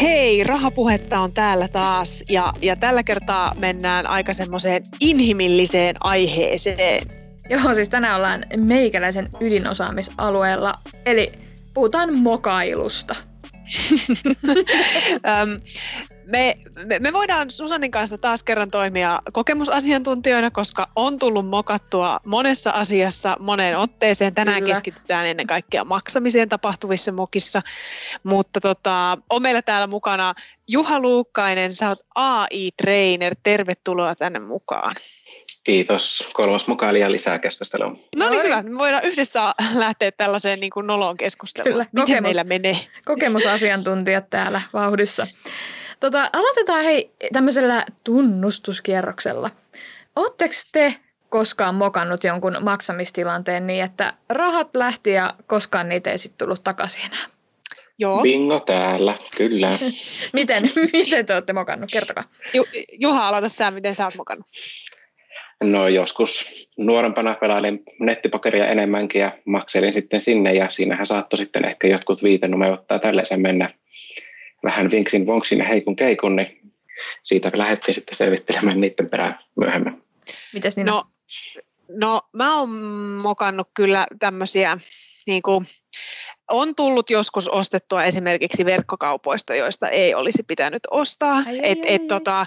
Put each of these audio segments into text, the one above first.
Hei, rahapuhetta on täällä taas ja, ja tällä kertaa mennään aika semmoiseen inhimilliseen aiheeseen. Joo, siis tänään ollaan meikäläisen ydinosaamisalueella, eli puhutaan mokailusta. me, me, me voidaan Susanin kanssa taas kerran toimia kokemusasiantuntijoina, koska on tullut mokattua monessa asiassa moneen otteeseen. Tänään Kyllä. keskitytään ennen kaikkea maksamiseen tapahtuvissa mokissa, mutta tota, on meillä täällä mukana Juha Luukkainen, sä oot AI-trainer, tervetuloa tänne mukaan. Kiitos. Kolmas mukailija lisää keskustelua. No niin hyvä. Me voidaan yhdessä lähteä tällaiseen niin kuin noloon keskusteluun. Kyllä, Miten kokemus, meillä menee? Kokemusasiantuntijat täällä vauhdissa. Tota, aloitetaan hei tämmöisellä tunnustuskierroksella. Oletteko te koskaan mokannut jonkun maksamistilanteen niin, että rahat lähti ja koskaan niitä ei sitten tullut takaisin enää? Joo. Bingo täällä, kyllä. miten, miten te olette mokannut? Kertokaa. Ju, Juha, aloita sä, miten sä oot mokannut? No joskus nuorempana pelailin nettipokeria enemmänkin ja makselin sitten sinne ja siinähän saattoi sitten ehkä jotkut viitenumerot tai tällaisen mennä vähän vinksin vonksin ja heikun keikun, niin siitä lähdettiin sitten selvittelemään niiden perään myöhemmin. Mites niin? No, no mä oon mokannut kyllä tämmöisiä niin kuin, on tullut joskus ostettua esimerkiksi verkkokaupoista, joista ei olisi pitänyt ostaa. Ai, et, ai, et, ai. Tota,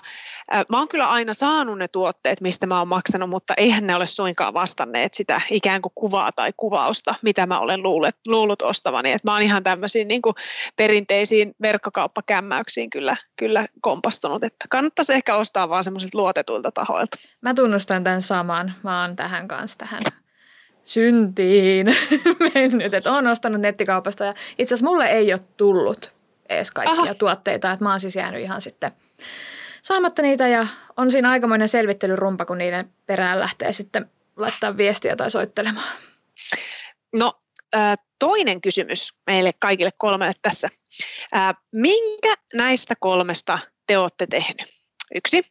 mä oon kyllä aina saanut ne tuotteet, mistä mä oon maksanut, mutta eihän ne ole suinkaan vastanneet sitä ikään kuin kuvaa tai kuvausta, mitä mä olen luullut, luullut ostavani. Et mä oon ihan tämmöisiin niin kuin perinteisiin verkkokauppakämmäyksiin kyllä, kyllä kompastunut, että kannattaisi ehkä ostaa vaan semmoisilta luotetuilta tahoilta. Mä tunnustan tämän saman. Mä oon tähän kanssa tähän syntiin mennyt, että olen ostanut nettikaupasta ja itse asiassa mulle ei ole tullut edes kaikkia Aha. tuotteita, että mä oon siis jäänyt ihan sitten saamatta niitä ja on siinä aikamoinen selvittelyrumpa, kun niiden perään lähtee sitten laittaa viestiä tai soittelemaan. No toinen kysymys meille kaikille kolmelle tässä. Minkä näistä kolmesta te olette tehnyt? Yksi,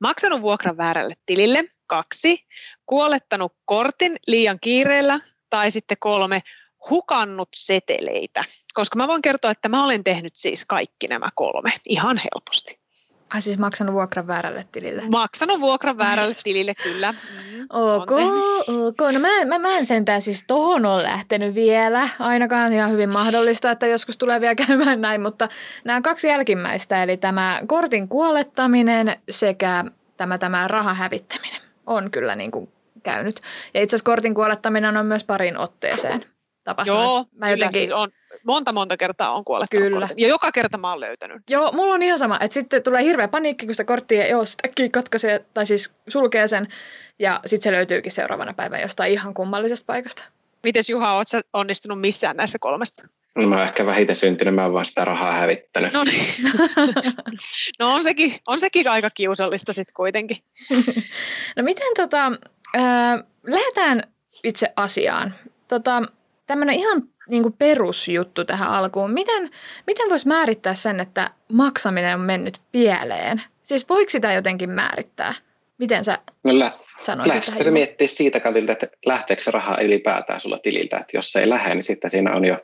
maksanut vuokran väärälle tilille. Kaksi, kuolettanut kortin liian kiireellä. Tai sitten kolme, hukannut seteleitä. Koska mä voin kertoa, että mä olen tehnyt siis kaikki nämä kolme ihan helposti. Ai siis maksanut vuokran väärälle tilille? Maksanut vuokran väärälle tilille, kyllä. Mm, ok, ok. No mä, mä, mä en sentään siis tohon ole lähtenyt vielä. Ainakaan ihan hyvin mahdollista, että joskus tulee vielä käymään näin, mutta nämä kaksi jälkimmäistä, eli tämä kortin kuolettaminen sekä tämä, tämä rahahävittäminen on kyllä niin kuin käynyt. Ja itse asiassa kortin kuolettaminen on myös parin otteeseen tapahtunut. Joo, mä jotenkin... siis on, monta monta kertaa on kuolettanut Kyllä. Kortin. Ja joka kerta mä oon löytänyt. Joo, mulla on ihan sama, että sitten tulee hirveä paniikki, kun sitä korttia joo, sit äkkiä katkaisee, tai siis sulkee sen, ja sitten se löytyykin seuraavana päivänä jostain ihan kummallisesta paikasta. Mites Juha, oot sä onnistunut missään näissä kolmesta? No mä oon ehkä vähiten syntynyt, mä oon vaan sitä rahaa hävittänyt. No, niin. no on, sekin, on sekin aika kiusallista sitten kuitenkin. no miten tota, äh, lähdetään itse asiaan. Tota, Tämmöinen ihan niin kuin perusjuttu tähän alkuun. Miten, miten voisi määrittää sen, että maksaminen on mennyt pieleen? Siis voiko sitä jotenkin määrittää? Miten sä no lä- sanoisit Lähdetkö miettiä siitä kantilta, että lähteekö se raha ylipäätään sulla tililtä? Että jos se ei lähde, niin sitten siinä on jo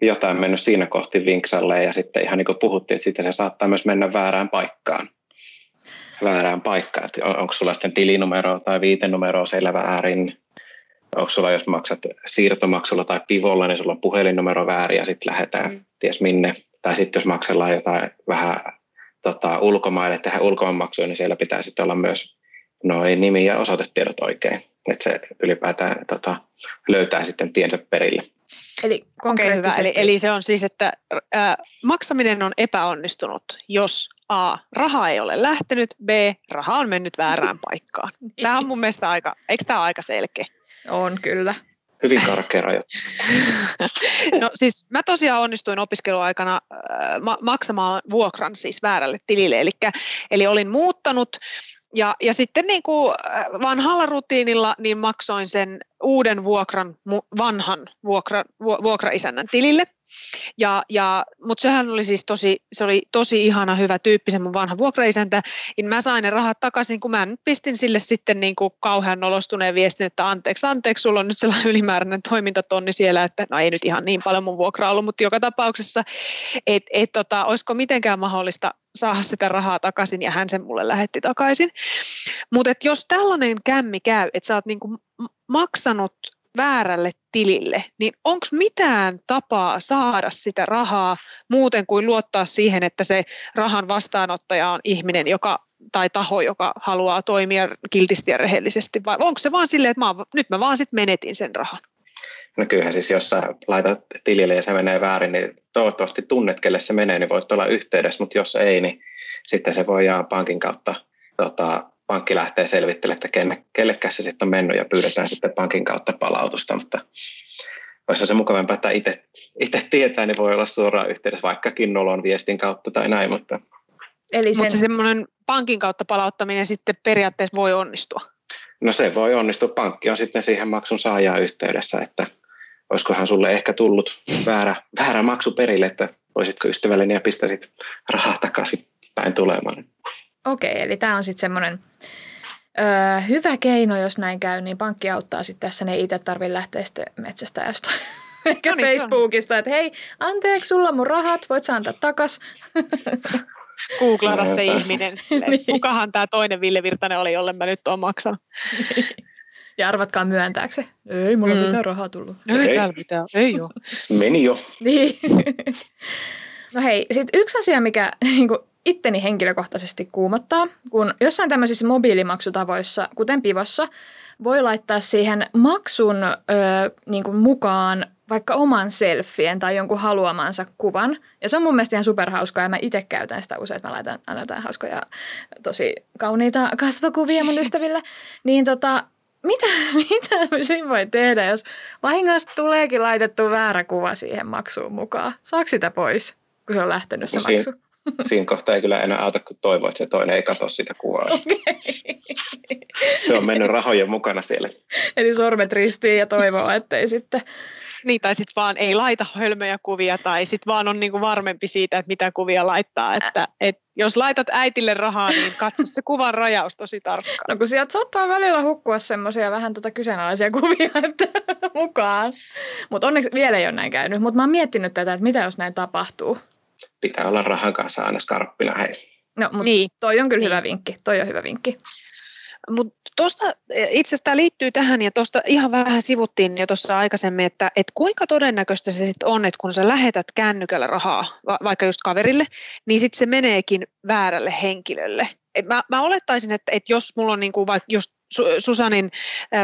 jotain mennyt siinä kohti vinksalle ja sitten ihan niin kuin puhuttiin, että sitten se saattaa myös mennä väärään paikkaan. Väärään paikkaan, että onko sulla sitten tilinumero tai viitenumero siellä väärin, onko sulla, jos maksat siirtomaksulla tai pivolla, niin sulla on puhelinnumero väärin ja sitten lähdetään mm. ties minne. Tai sitten jos maksellaan jotain vähän tota, ulkomaille, tehdä ulkomaanmaksuja, niin siellä pitää sitten olla myös noin nimi- ja osoitetiedot oikein. Että se ylipäätään tota, löytää sitten tiensä perille. Eli okay, hyvä. Eli, eli se on siis, että ää, maksaminen on epäonnistunut, jos A. Raha ei ole lähtenyt, B. Raha on mennyt väärään paikkaan. Tämä on mun mielestä aika, eikö tämä aika selkeä? On kyllä. Hyvin karkea rajoitus. no siis mä tosiaan onnistuin opiskeluaikana äh, ma- maksamaan vuokran siis väärälle tilille. Elikkä, eli olin muuttanut ja, ja sitten niin kuin vanhalla rutiinilla niin maksoin sen uuden vuokran vanhan vuokra, vuokraisännän tilille. Ja, ja, mutta sehän oli siis tosi, se oli tosi ihana hyvä tyyppi, se mun vanha vuokraisäntä. Ja mä sain ne rahat takaisin, kun mä nyt pistin sille sitten niin kuin kauhean nolostuneen viestin, että anteeksi, anteeksi, sulla on nyt sellainen ylimääräinen toimintatonni siellä, että no ei nyt ihan niin paljon mun vuokra ollut, mutta joka tapauksessa, että et, tota, olisiko mitenkään mahdollista saada sitä rahaa takaisin ja hän sen mulle lähetti takaisin. Mutta jos tällainen kämmi käy, että sä oot niinku maksanut väärälle tilille, niin onko mitään tapaa saada sitä rahaa muuten kuin luottaa siihen, että se rahan vastaanottaja on ihminen, joka tai taho, joka haluaa toimia kiltisti ja rehellisesti, vai onko se vaan silleen, että mä, nyt mä vaan sitten menetin sen rahan? No kyllähän siis, jos sä laitat tilille ja se menee väärin, niin toivottavasti tunnet, kelle se menee, niin voisit olla yhteydessä, mutta jos ei, niin sitten se voi jää pankin kautta tota, pankki lähtee selvittelemään, että kenne, kellekä se sitten on mennyt ja pyydetään sitten pankin kautta palautusta, mutta olisi se mukavampaa, että itse, itse tietää, niin voi olla suoraan yhteydessä vaikkakin nolon viestin kautta tai näin, mutta... Eli sen... Mutta semmoinen pankin kautta palauttaminen sitten periaatteessa voi onnistua? No se voi onnistua. Pankki on sitten siihen maksun saajaa yhteydessä, että olisikohan sulle ehkä tullut väärä, väärä maksu perille, että voisitko ystävälleni ja pistäisit rahaa takaisin päin tulemaan. Okei, eli tämä on sitten semmoinen öö, hyvä keino, jos näin käy, niin pankki auttaa sitten tässä, ne itse tarvitse lähteä sitten metsästä jostain. Ehkä no niin, Facebookista, että hei, anteeksi, sulla on mun rahat, voit sä antaa takas. Googlata se ihminen. niin. Kukahan tämä toinen Ville Virtanen oli, jolle mä nyt oon maksanut. Ja arvatkaa myöntääkö se? Ei mulla mm. mitään rahaa tullut. Ei, ei täällä mitään, ei ole. Meni jo. niin. no hei, sitten yksi asia, mikä niin kuin, itteni henkilökohtaisesti kuumottaa, kun jossain tämmöisissä mobiilimaksutavoissa, kuten Pivossa, voi laittaa siihen maksun ö, niin kuin mukaan vaikka oman selfien tai jonkun haluamansa kuvan. Ja se on mun mielestä ihan superhauskaa ja mä itse käytän sitä usein, että mä laitan aina jotain hauskoja, tosi kauniita kasvokuvia mun ystäville. Niin tota, mitä, mitä siinä voi tehdä, jos vahingossa tuleekin laitettu väärä kuva siihen maksuun mukaan? Saako sitä pois, kun se on lähtenyt se no, maksu? Siinä, kohtaa ei kyllä enää auta, kun toivoa, että se toinen ei katso sitä kuvaa. Okay. Se on mennyt rahojen mukana siellä. Eli sormet ristiin ja toivoo, ettei sitten niin, tai sitten vaan ei laita hölmöjä kuvia, tai sitten vaan on niinku varmempi siitä, että mitä kuvia laittaa. Että, et jos laitat äitille rahaa, niin katso se kuvan rajaus tosi tarkkaan. No kun sieltä saattaa välillä hukkua semmoisia vähän tota kyseenalaisia kuvia että mukaan. Mutta onneksi vielä ei ole näin käynyt. Mutta mä oon miettinyt tätä, että mitä jos näin tapahtuu pitää olla rahan kanssa aina skarppina. Hei. No, mutta niin. toi on kyllä niin. hyvä vinkki. Toi on hyvä vinkki. Mutta tuosta itse asiassa tämä liittyy tähän ja tuosta ihan vähän sivuttiin jo tuossa aikaisemmin, että et kuinka todennäköistä se sitten on, että kun sä lähetät kännykällä rahaa, va- vaikka just kaverille, niin sitten se meneekin väärälle henkilölle. Et mä, mä olettaisin, että et jos mulla on niinku vaikka just Susanin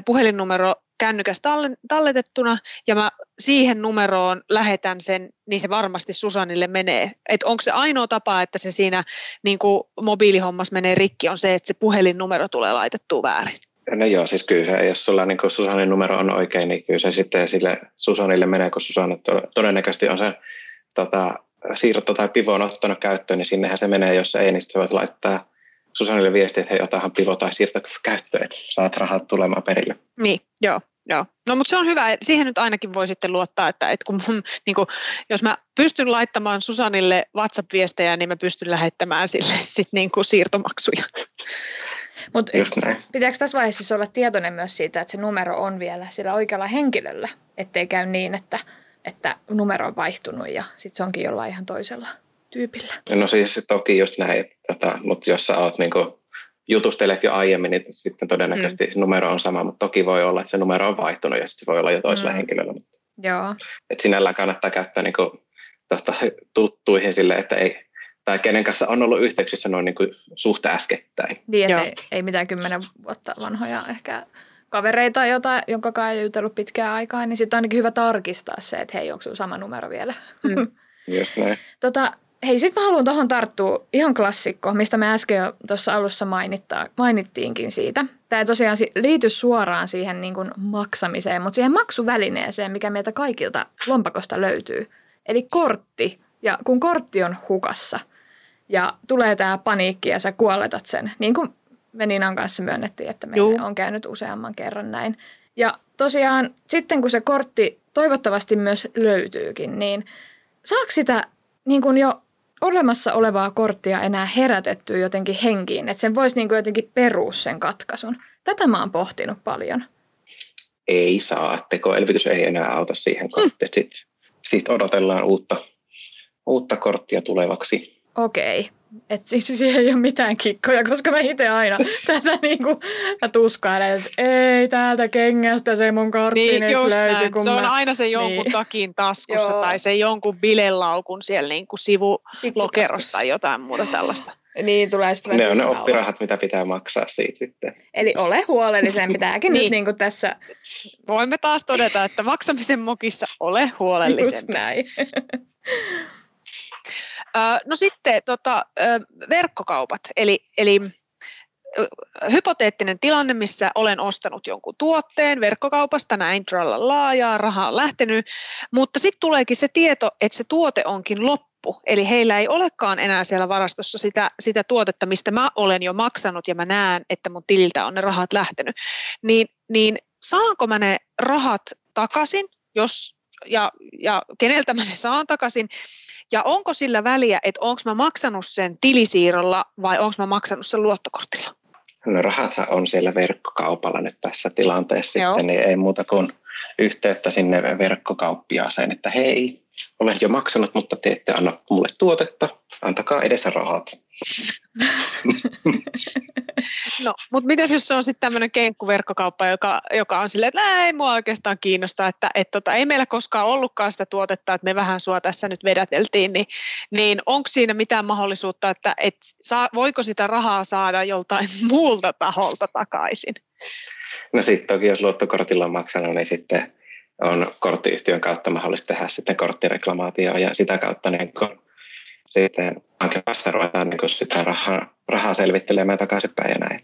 puhelinnumero kännykästä talletettuna ja mä siihen numeroon lähetän sen, niin se varmasti Susanille menee. Et onko se ainoa tapa, että se siinä niin kuin mobiilihommas menee rikki, on se, että se puhelinnumero tulee laitettua väärin? No joo, siis kyllä se, jos sulla niin Susanin numero on oikein, niin kyllä se sitten sille Susanille menee, kun Susanne todennäköisesti on sen tota, siirto tai pivon ottanut käyttöön, niin sinnehän se menee, jos ei, niin sitten voit laittaa Susanille viesti, että hei, otahan pivo tai siirto käyttöön, että saat rahat tulemaan perille. Niin, joo. Joo, no mutta se on hyvä. Siihen nyt ainakin voi sitten luottaa, että, että kun mun, niin kuin, jos mä pystyn laittamaan Susanille WhatsApp-viestejä, niin mä pystyn lähettämään sille sit niin kuin siirtomaksuja. Mutta pitääkö tässä vaiheessa siis olla tietoinen myös siitä, että se numero on vielä sillä oikealla henkilöllä, ettei käy niin, että, että numero on vaihtunut ja sitten se onkin jollain ihan toisella tyypillä? No siis toki just näin, että, tota, mutta jos sä oot niinku jutustelet jo aiemmin, niin sitten todennäköisesti mm. numero on sama, mutta toki voi olla, että se numero on vaihtunut ja sitten se voi olla jo toisella mm. henkilöllä. Mutta, Joo. Että sinällään kannattaa käyttää niin kuin, tota, tuttuihin sille, että ei, tai kenen kanssa on ollut yhteyksissä noin niin kuin suht äskettäin. Niin, ei, ei mitään kymmenen vuotta vanhoja ehkä kavereita, jota, jonka kanssa ei jutellut pitkään aikaa, niin sitten on ainakin hyvä tarkistaa se, että hei, onko sama numero vielä. Mm. Just näin. Tota, Hei, sitten mä haluan tuohon tarttua ihan klassikko, mistä me äsken jo tuossa alussa mainittaa, mainittiinkin siitä. Tämä ei tosiaan liity suoraan siihen niin kuin maksamiseen, mutta siihen maksuvälineeseen, mikä meiltä kaikilta lompakosta löytyy. Eli kortti. Ja kun kortti on hukassa ja tulee tämä paniikki ja sä kuoletat sen, niin kuin Me Ninan kanssa myönnettiin, että meillä on käynyt useamman kerran näin. Ja tosiaan sitten kun se kortti toivottavasti myös löytyykin, niin saako sitä niin kuin jo olemassa olevaa korttia enää herätettyä jotenkin henkiin, että sen voisi niin kuin jotenkin perua sen katkaisun? Tätä mä oon pohtinut paljon. Ei saa, tekoelvytys ei enää auta siihen korttiin. Sitten sit odotellaan uutta, uutta korttia tulevaksi. Okei. Että siis siihen ei ole mitään kikkoja, koska mä itse aina tätä niinku, mä tuskailen, että ei täältä kengästä se mun kortti niin, nyt löyty. Kun se mä... on aina se jonkun niin. takin taskussa Joo. tai se jonkun bilelaukun siellä niinku sivulokerosta tai jotain muuta tällaista. Niin, tulee sitten Ne on ne oppirahat, mitä pitää maksaa siitä sitten. Eli ole huolellisempi. Tämäkin niin. nyt niin kuin tässä. Voimme taas todeta, että maksamisen mokissa ole huolellisempi. Just näin. No sitten tota, verkkokaupat, eli, eli hypoteettinen tilanne, missä olen ostanut jonkun tuotteen verkkokaupasta, näin tralala ja raha on lähtenyt, mutta sitten tuleekin se tieto, että se tuote onkin loppu. Eli heillä ei olekaan enää siellä varastossa sitä, sitä tuotetta, mistä mä olen jo maksanut ja mä näen, että mun tililtä on ne rahat lähtenyt. Niin, niin saanko mä ne rahat takaisin, jos, ja, ja keneltä mä ne saan takaisin, ja onko sillä väliä, että onko mä maksanut sen tilisiirrolla vai onko mä maksanut sen luottokortilla? No rahathan on siellä verkkokaupalla nyt tässä tilanteessa Joo. sitten, niin ei muuta kuin yhteyttä sinne verkkokauppiaaseen, että hei, olen jo maksanut, mutta te ette anna mulle tuotetta, antakaa edessä rahat. no, mutta mitäs jos se on sitten tämmöinen kenkkuverkkokauppa, joka, joka on silleen, että ei mua oikeastaan kiinnosta, että et tota, ei meillä koskaan ollutkaan sitä tuotetta, että me vähän sua tässä nyt vedäteltiin, niin, niin onko siinä mitään mahdollisuutta, että et saa, voiko sitä rahaa saada joltain muulta taholta takaisin? No sitten toki, jos luottokortilla on maksanut, niin sitten on korttiyhtiön kautta mahdollista tehdä sitten korttireklamaatio ja sitä kautta niin kun sitten hankkeessa ruvetaan niin sitä rahaa, rahaa selvittelemään takaisinpäin ja näin.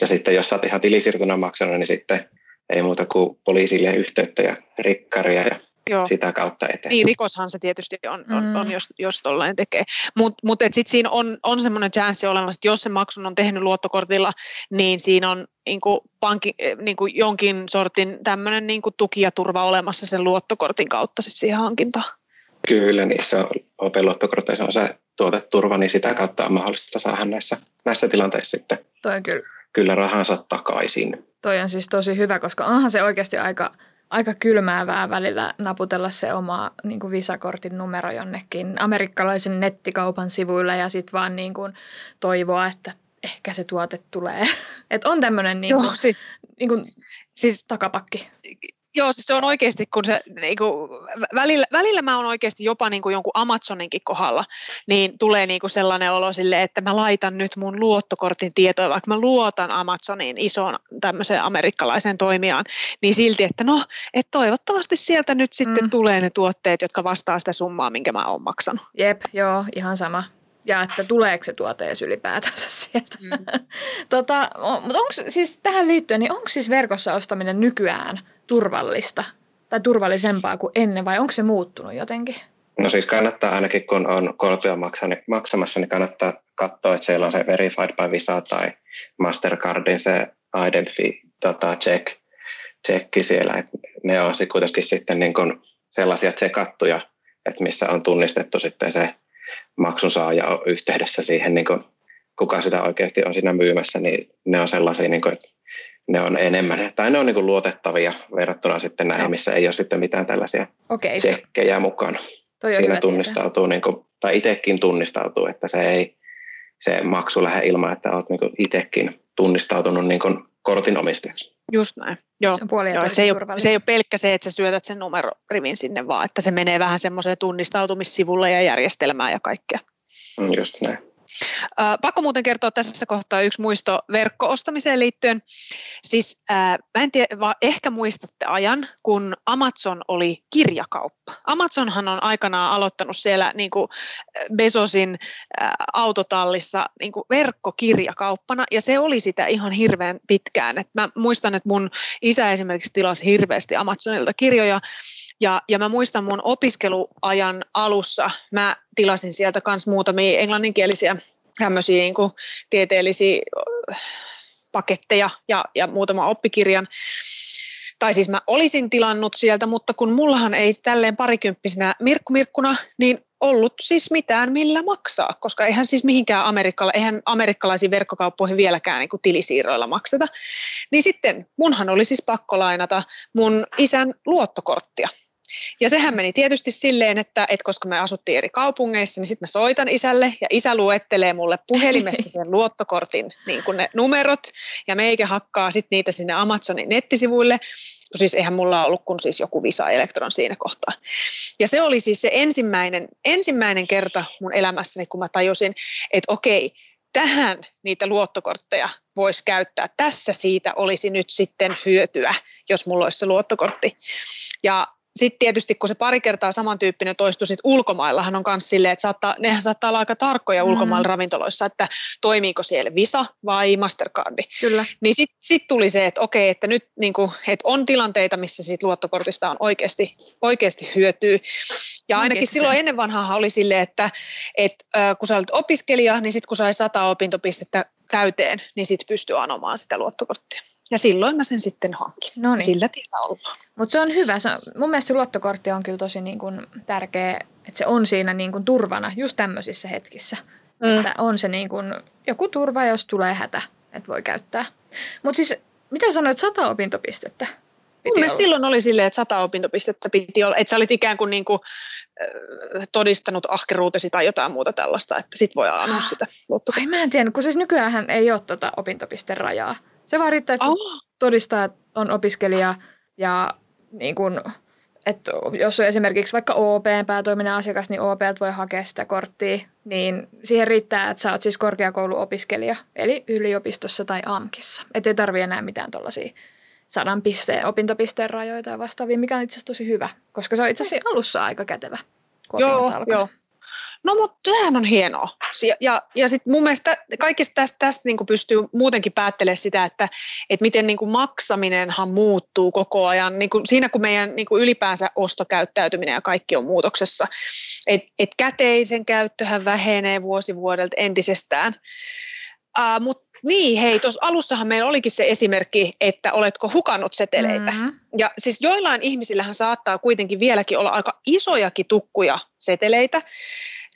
Ja sitten jos olet ihan tilisiirtona maksanut, niin sitten ei muuta kuin poliisille yhteyttä ja rikkaria ja Joo. sitä kautta eteen. Niin, rikoshan se tietysti on, on, mm. on jos, jos tollainen tekee. Mutta mut, mut sitten siinä on, on semmoinen chanssi olemassa, että jos se maksun on tehnyt luottokortilla, niin siinä on niin kuin pankki, niin kuin jonkin sortin tämmöinen niin kuin tuki ja turva olemassa sen luottokortin kautta sit siihen hankintaan. Kyllä, niin se on OP-luottokorteissa on se tuoteturva, niin sitä kautta on mahdollista saada näissä, näissä tilanteissa sitten Toi on kyllä. kyllä rahansa takaisin. Toi on siis tosi hyvä, koska onhan se oikeasti aika, aika kylmäävää välillä naputella se oma niin kuin visakortin numero jonnekin amerikkalaisen nettikaupan sivuille ja sitten vaan niin kuin toivoa, että ehkä se tuote tulee. Et on tämmöinen niin kuin, siis, niin kuin siis, takapakki. Joo, siis se on oikeasti, kun se niin kuin, välillä, välillä mä oon oikeasti jopa niin kuin jonkun Amazoninkin kohdalla, niin tulee niin kuin sellainen olo sille, että mä laitan nyt mun luottokortin tietoja, vaikka mä luotan Amazonin isoon tämmöiseen amerikkalaiseen toimijaan, niin silti, että no, että toivottavasti sieltä nyt sitten mm. tulee ne tuotteet, jotka vastaa sitä summaa, minkä mä oon maksanut. Jep, joo, ihan sama ja että tuleeko se tuote edes ylipäätänsä sieltä. Mm. tota, mutta onko siis tähän liittyen, niin onko siis verkossa ostaminen nykyään turvallista tai turvallisempaa kuin ennen vai onko se muuttunut jotenkin? No siis kannattaa ainakin, kun on korttia maksamassa, niin kannattaa katsoa, että siellä on se Verified by Visa tai Mastercardin se Identity tota, check, checki siellä. Et ne on sit kuitenkin sitten niin kun sellaisia tsekattuja, että missä on tunnistettu sitten se maksun saaja yhteydessä siihen, niin kun, kuka sitä oikeasti on siinä myymässä, niin ne on sellaisia, niin kun, että ne on enemmän, tai ne on niin verrattavia verrattuna sitten näihin, missä ei ole sitten mitään tällaisia okay. tsekkejä mukana. Toi Siinä tunnistautuu, niin kuin, tai itsekin tunnistautuu, että se ei se maksu lähde ilman, että olet niin itsekin tunnistautunut niin kuin kortin omistajaksi. Just näin. Joo. Se, on Joo, se, ei ole, se ei ole pelkkä se, että sä syötät sen numerorivin sinne, vaan että se menee vähän semmoiseen tunnistautumissivulle ja järjestelmään ja kaikkea. Mm, just näin. Pakko muuten kertoa tässä kohtaa yksi muisto verkko-ostamiseen liittyen. Siis äh, mä en tiedä, vaan ehkä muistatte ajan, kun Amazon oli kirjakauppa. Amazonhan on aikanaan aloittanut siellä niin kuin Bezosin äh, autotallissa niin kuin verkkokirjakauppana, ja se oli sitä ihan hirveän pitkään. Et mä muistan, että mun isä esimerkiksi tilasi hirveästi Amazonilta kirjoja, ja, ja mä muistan mun opiskeluajan alussa, mä tilasin sieltä myös muutamia englanninkielisiä niin kuin tieteellisiä paketteja ja, ja muutama oppikirjan. Tai siis mä olisin tilannut sieltä, mutta kun mullahan ei tälleen parikymppisenä mirkku-mirkkuna, niin ollut siis mitään millä maksaa, koska eihän siis mihinkään Amerikkala, eihän amerikkalaisiin verkkokauppoihin vieläkään niin tilisiirroilla makseta. Niin sitten munhan oli siis pakko lainata mun isän luottokorttia. Ja sehän meni tietysti silleen, että, että koska me asuttiin eri kaupungeissa, niin sitten mä soitan isälle ja isä luettelee mulle puhelimessa sen luottokortin niin kuin ne numerot ja meikä hakkaa sitten niitä sinne Amazonin nettisivuille. Siis eihän mulla ollut kuin siis joku Visa Elektron siinä kohtaa. Ja se oli siis se ensimmäinen, ensimmäinen kerta mun elämässäni, kun mä tajusin, että okei, tähän niitä luottokortteja voisi käyttää. Tässä siitä olisi nyt sitten hyötyä, jos mulla olisi se luottokortti. Ja sitten tietysti, kun se pari kertaa samantyyppinen toistuu, sit ulkomaillahan on myös silleen, että saattaa, nehän saattaa olla aika tarkkoja mm. ulkomailla ravintoloissa, että toimiiko siellä Visa vai Mastercardi. Kyllä. Niin sitten sit tuli se, että okei, että nyt niin kuin, että on tilanteita, missä siitä luottokortista on oikeasti, oikeasti hyötyä. Ja ainakin Oikein silloin se. ennen vanhaa oli silleen, että, että äh, kun sä olet opiskelija, niin sitten kun sai sata opintopistettä täyteen, niin sitten pystyy anomaan sitä luottokorttia. Ja silloin mä sen sitten hankin. Noniin. Sillä tiellä ollaan. Mutta se on hyvä. Se, mun mielestä se luottokortti on kyllä tosi niin kun tärkeä, että se on siinä niin kun turvana just tämmöisissä hetkissä. Mm. Että on se niin kun joku turva, jos tulee hätä, että voi käyttää. Mutta siis, mitä sanoit, sata opintopistettä? Mun mielestä silloin oli silleen, että sata opintopistettä piti olla, että sä olit ikään kuin, niin kuin todistanut ahkeruutesi tai jotain muuta tällaista, että sit voi anoa sitä Ai mä en tiedä, kun siis nykyään ei ole tuota opintopisterajaa. Se vaan riittää, että oh. todistaa, että on opiskelija ja niin kun, että jos on esimerkiksi vaikka OP päätoiminen asiakas, niin OP voi hakea sitä korttia, niin siihen riittää, että sä oot siis korkeakouluopiskelija, eli yliopistossa tai AMKissa. Että ei tarvitse enää mitään tuollaisia sadan pisteen, opintopisteen rajoita ja vastaavia, mikä on itse asiassa tosi hyvä, koska se on itse asiassa alussa aika kätevä. Joo, joo. No mutta tämähän on hienoa. Ja, ja, ja sitten mun mielestä kaikista tästä, tästä niin pystyy muutenkin päättelemään sitä, että, että miten niin maksaminenhan muuttuu koko ajan. Niin kuin siinä kun meidän niin kuin ylipäänsä ostokäyttäytyminen ja kaikki on muutoksessa. Että et käteisen käyttöhän vähenee vuosi vuodelta entisestään. Uh, mutta niin, hei, tuossa alussahan meillä olikin se esimerkki, että oletko hukannut seteleitä. Mm-hmm. Ja siis joillain ihmisillähän saattaa kuitenkin vieläkin olla aika isojakin tukkuja seteleitä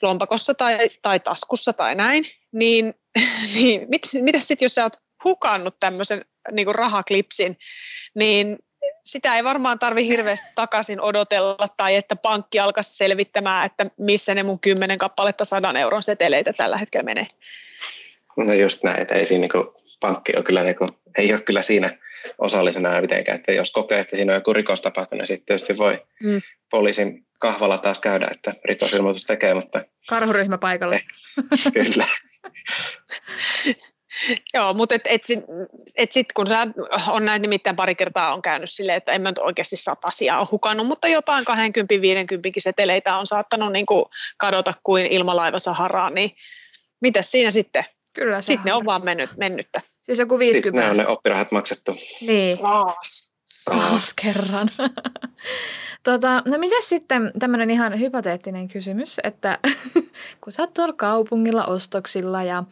lompakossa tai, tai taskussa tai näin, niin, niin mit, mitä sitten, jos sä oot hukannut tämmöisen niin rahaklipsin, niin sitä ei varmaan tarvi hirveästi takaisin odotella tai että pankki alkaisi selvittämään, että missä ne mun kymmenen kappaletta sadan euron seteleitä tällä hetkellä menee. No just näin, että ei siinä niin kuin, pankki on kyllä, niin kuin, ei ole kyllä siinä osallisena mitenkään, että jos kokee, että siinä on joku rikos tapahtunut, niin sitten tietysti voi mm. poliisin kahvalla taas käydä, että rikosilmoitus tekee, mutta... Karhuryhmä paikalle. Eh, kyllä. Joo, mutta et, et, et sitten kun sä on näin nimittäin pari kertaa on käynyt silleen, että en mä nyt oikeasti asiaa ole hukannut, mutta jotain 20-50 seteleitä on saattanut niin kuin kadota kuin ilmalaiva Saharaan, niin mitäs siinä sitten? Kyllä Sitten ne on vaan mennyt, mennyttä. Siis joku 50. Sitten ne on ne oppirahat maksettu. Niin. Taas. Taas kerran. tota, no mitäs sitten tämmöinen ihan hypoteettinen kysymys, että kun sä oot tuolla kaupungilla ostoksilla ja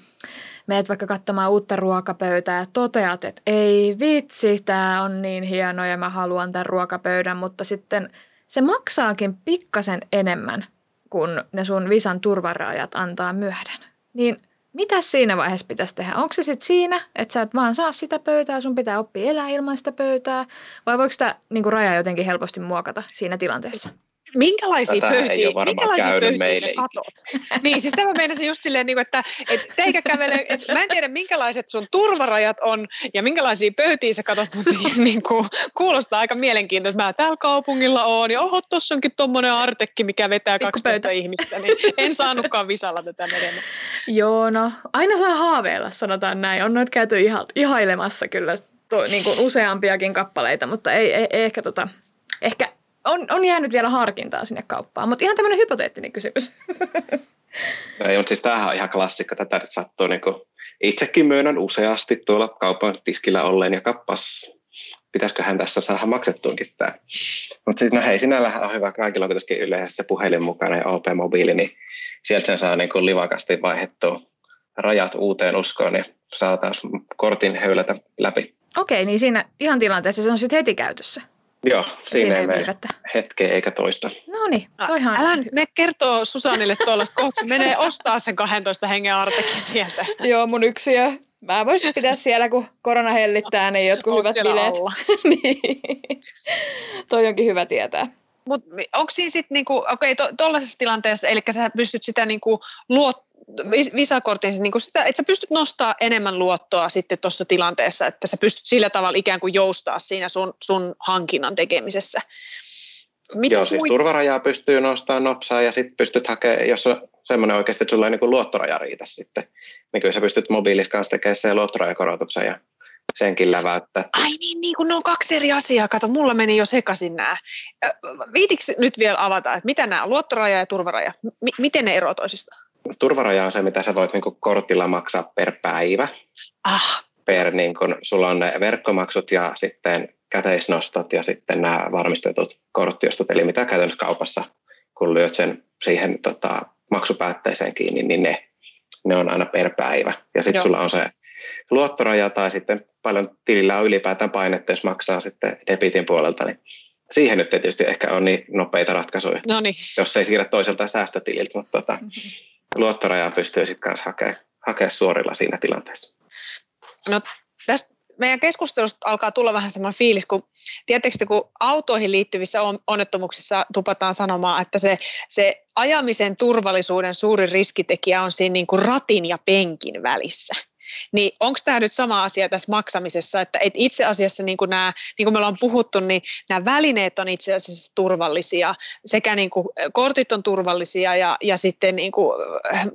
meet vaikka katsomaan uutta ruokapöytää ja toteat, että ei vitsi, tämä on niin hieno ja mä haluan tämän ruokapöydän, mutta sitten se maksaakin pikkasen enemmän, kun ne sun visan turvarajat antaa myöden. Niin – mitä siinä vaiheessa pitäisi tehdä? Onko se sitten siinä, että sä et vaan saa sitä pöytää, sun pitää oppia elää ilman sitä pöytää, vai voiko sitä niin raja jotenkin helposti muokata siinä tilanteessa? Minkälaisia Tätä pöytiä, minkälaisia pöytiä sä katot? niin, siis tämä meinasin just silleen, niin että et teikä kävele, et mä en tiedä minkälaiset sun turvarajat on ja minkälaisia pöytiä sä katot, mutta niin kuin, kuulostaa aika mielenkiintoista. Mä täällä kaupungilla oon ja oho, tuossa onkin tuommoinen artekki, mikä vetää 12 ihmistä, niin en saanutkaan visalla tätä menemään. Joo, no aina saa haaveilla, sanotaan näin. On noita käyty iha, ihailemassa kyllä to, niin kuin useampiakin kappaleita, mutta ei, ei, ei ehkä tota, ehkä on, on jäänyt vielä harkintaa sinne kauppaan, mutta ihan tämmöinen hypoteettinen kysymys. Ei, mutta siis tämähän on ihan klassikko. Tätä nyt sattuu niin kuin itsekin myönnän useasti tuolla kaupan tiskillä olleen ja kappas. Pitäisiköhän tässä saada maksettuunkin tämä. Mutta siis no hei, sinällähän on hyvä. Kaikilla on kuitenkin yleensä puhelin mukana ja OP-mobiili, niin sieltä sen saa niin kuin livakasti vaihdettua rajat uuteen uskoon, niin saa taas kortin höylätä läpi. Okei, niin siinä ihan tilanteessa se on sitten heti käytössä. Joo, siinä, siinä ei mene hetkeä eikä toista. No niin, toihan... Älä nyt me kertoo Susanille tuollaista, kohta se menee ostaa sen 12 hengen artekin sieltä. Joo, mun yksiö. Mä voisin pitää siellä, kun korona hellittää, niin jotkut Oot hyvät bileet. niin. Toi onkin hyvä tietää. Mutta onko siinä sitten, niinku, okei, okay, tuollaisessa to, tilanteessa, eli sä pystyt sitä niinku luot, visakortin, niin sitä, että sä pystyt nostaa enemmän luottoa sitten tuossa tilanteessa, että sä pystyt sillä tavalla ikään kuin joustaa siinä sun, sun hankinnan tekemisessä. Mites Joo, siis mui... turvarajaa pystyy nostamaan nopsaa ja sitten pystyt hakemaan, jos on semmoinen oikeasti, että sulla ei niin luottoraja riitä sitten, niin kyllä sä pystyt mobiilis kanssa tekemään sen luottorajakorotuksen ja senkin läväyttää. Ai niin, niin kun ne on kaksi eri asiaa. Kato, mulla meni jo sekaisin nämä. Viitikö nyt vielä avata, että mitä nämä on, luottoraja ja turvaraja? M- miten ne eroavat toisistaan? Turvaraja on se, mitä sä voit niin kortilla maksaa per päivä. Ah. Per, niin kun, sulla on ne verkkomaksut ja sitten käteisnostot ja sitten nämä varmistetut korttiostot, eli mitä käytännössä kaupassa, kun lyöt sen siihen tota, maksupäätteeseen kiinni, niin ne, ne on aina per päivä. Ja sitten sulla on se luottoraja tai sitten paljon tilillä on ylipäätään painetta, jos maksaa sitten debitin puolelta, niin siihen nyt tietysti ehkä on niin nopeita ratkaisuja, Noniin. jos ei siirrä toiselta säästötililtä, mutta tota, mm-hmm luottorajaa pystyy sitten kanssa hakemaan, hakea suorilla siinä tilanteessa. No tästä meidän keskustelusta alkaa tulla vähän semmoinen fiilis, kun tietysti kun autoihin liittyvissä onnettomuuksissa tupataan sanomaan, että se, se ajamisen turvallisuuden suurin riskitekijä on siinä niin kuin ratin ja penkin välissä. Niin onko tämä nyt sama asia tässä maksamisessa, että et itse asiassa niin kuin niin me ollaan puhuttu, niin nämä välineet on itse asiassa turvallisia, sekä niin kuin kortit on turvallisia ja, ja sitten niin kuin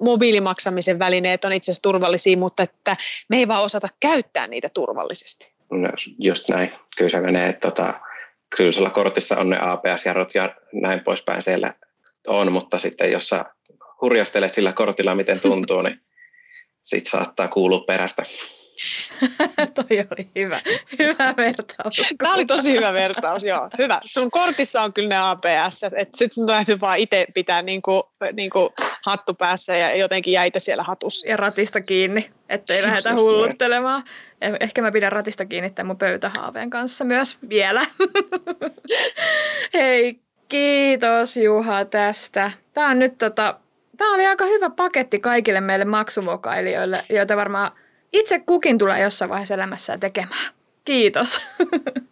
mobiilimaksamisen välineet on itse asiassa turvallisia, mutta että me ei vaan osata käyttää niitä turvallisesti. No, just näin. Kyllä se menee, tota, kyllä sulla kortissa on ne APS-jarrut ja näin poispäin siellä on, mutta sitten jos sä hurjastelet sillä kortilla, miten tuntuu, niin sit saattaa kuulua perästä. Toi oli hyvä, hyvä vertaus. Tämä oli tosi hyvä vertaus, joo. Hyvä. Sun kortissa on kyllä ne APS, että sit sun täytyy vaan itse pitää niinku, niinku hattu päässä ja jotenkin jäitä siellä hatussa. Ja ratista kiinni, ettei lähdetä hulluttelemaan. Eh, ehkä mä pidän ratista kiinni tämän mun pöytähaaveen kanssa myös vielä. Hei, kiitos Juha tästä. Tämä on nyt tota, Tämä oli aika hyvä paketti kaikille meille maksumokailijoille, joita varmaan itse kukin tulee jossain vaiheessa elämässään tekemään. Kiitos.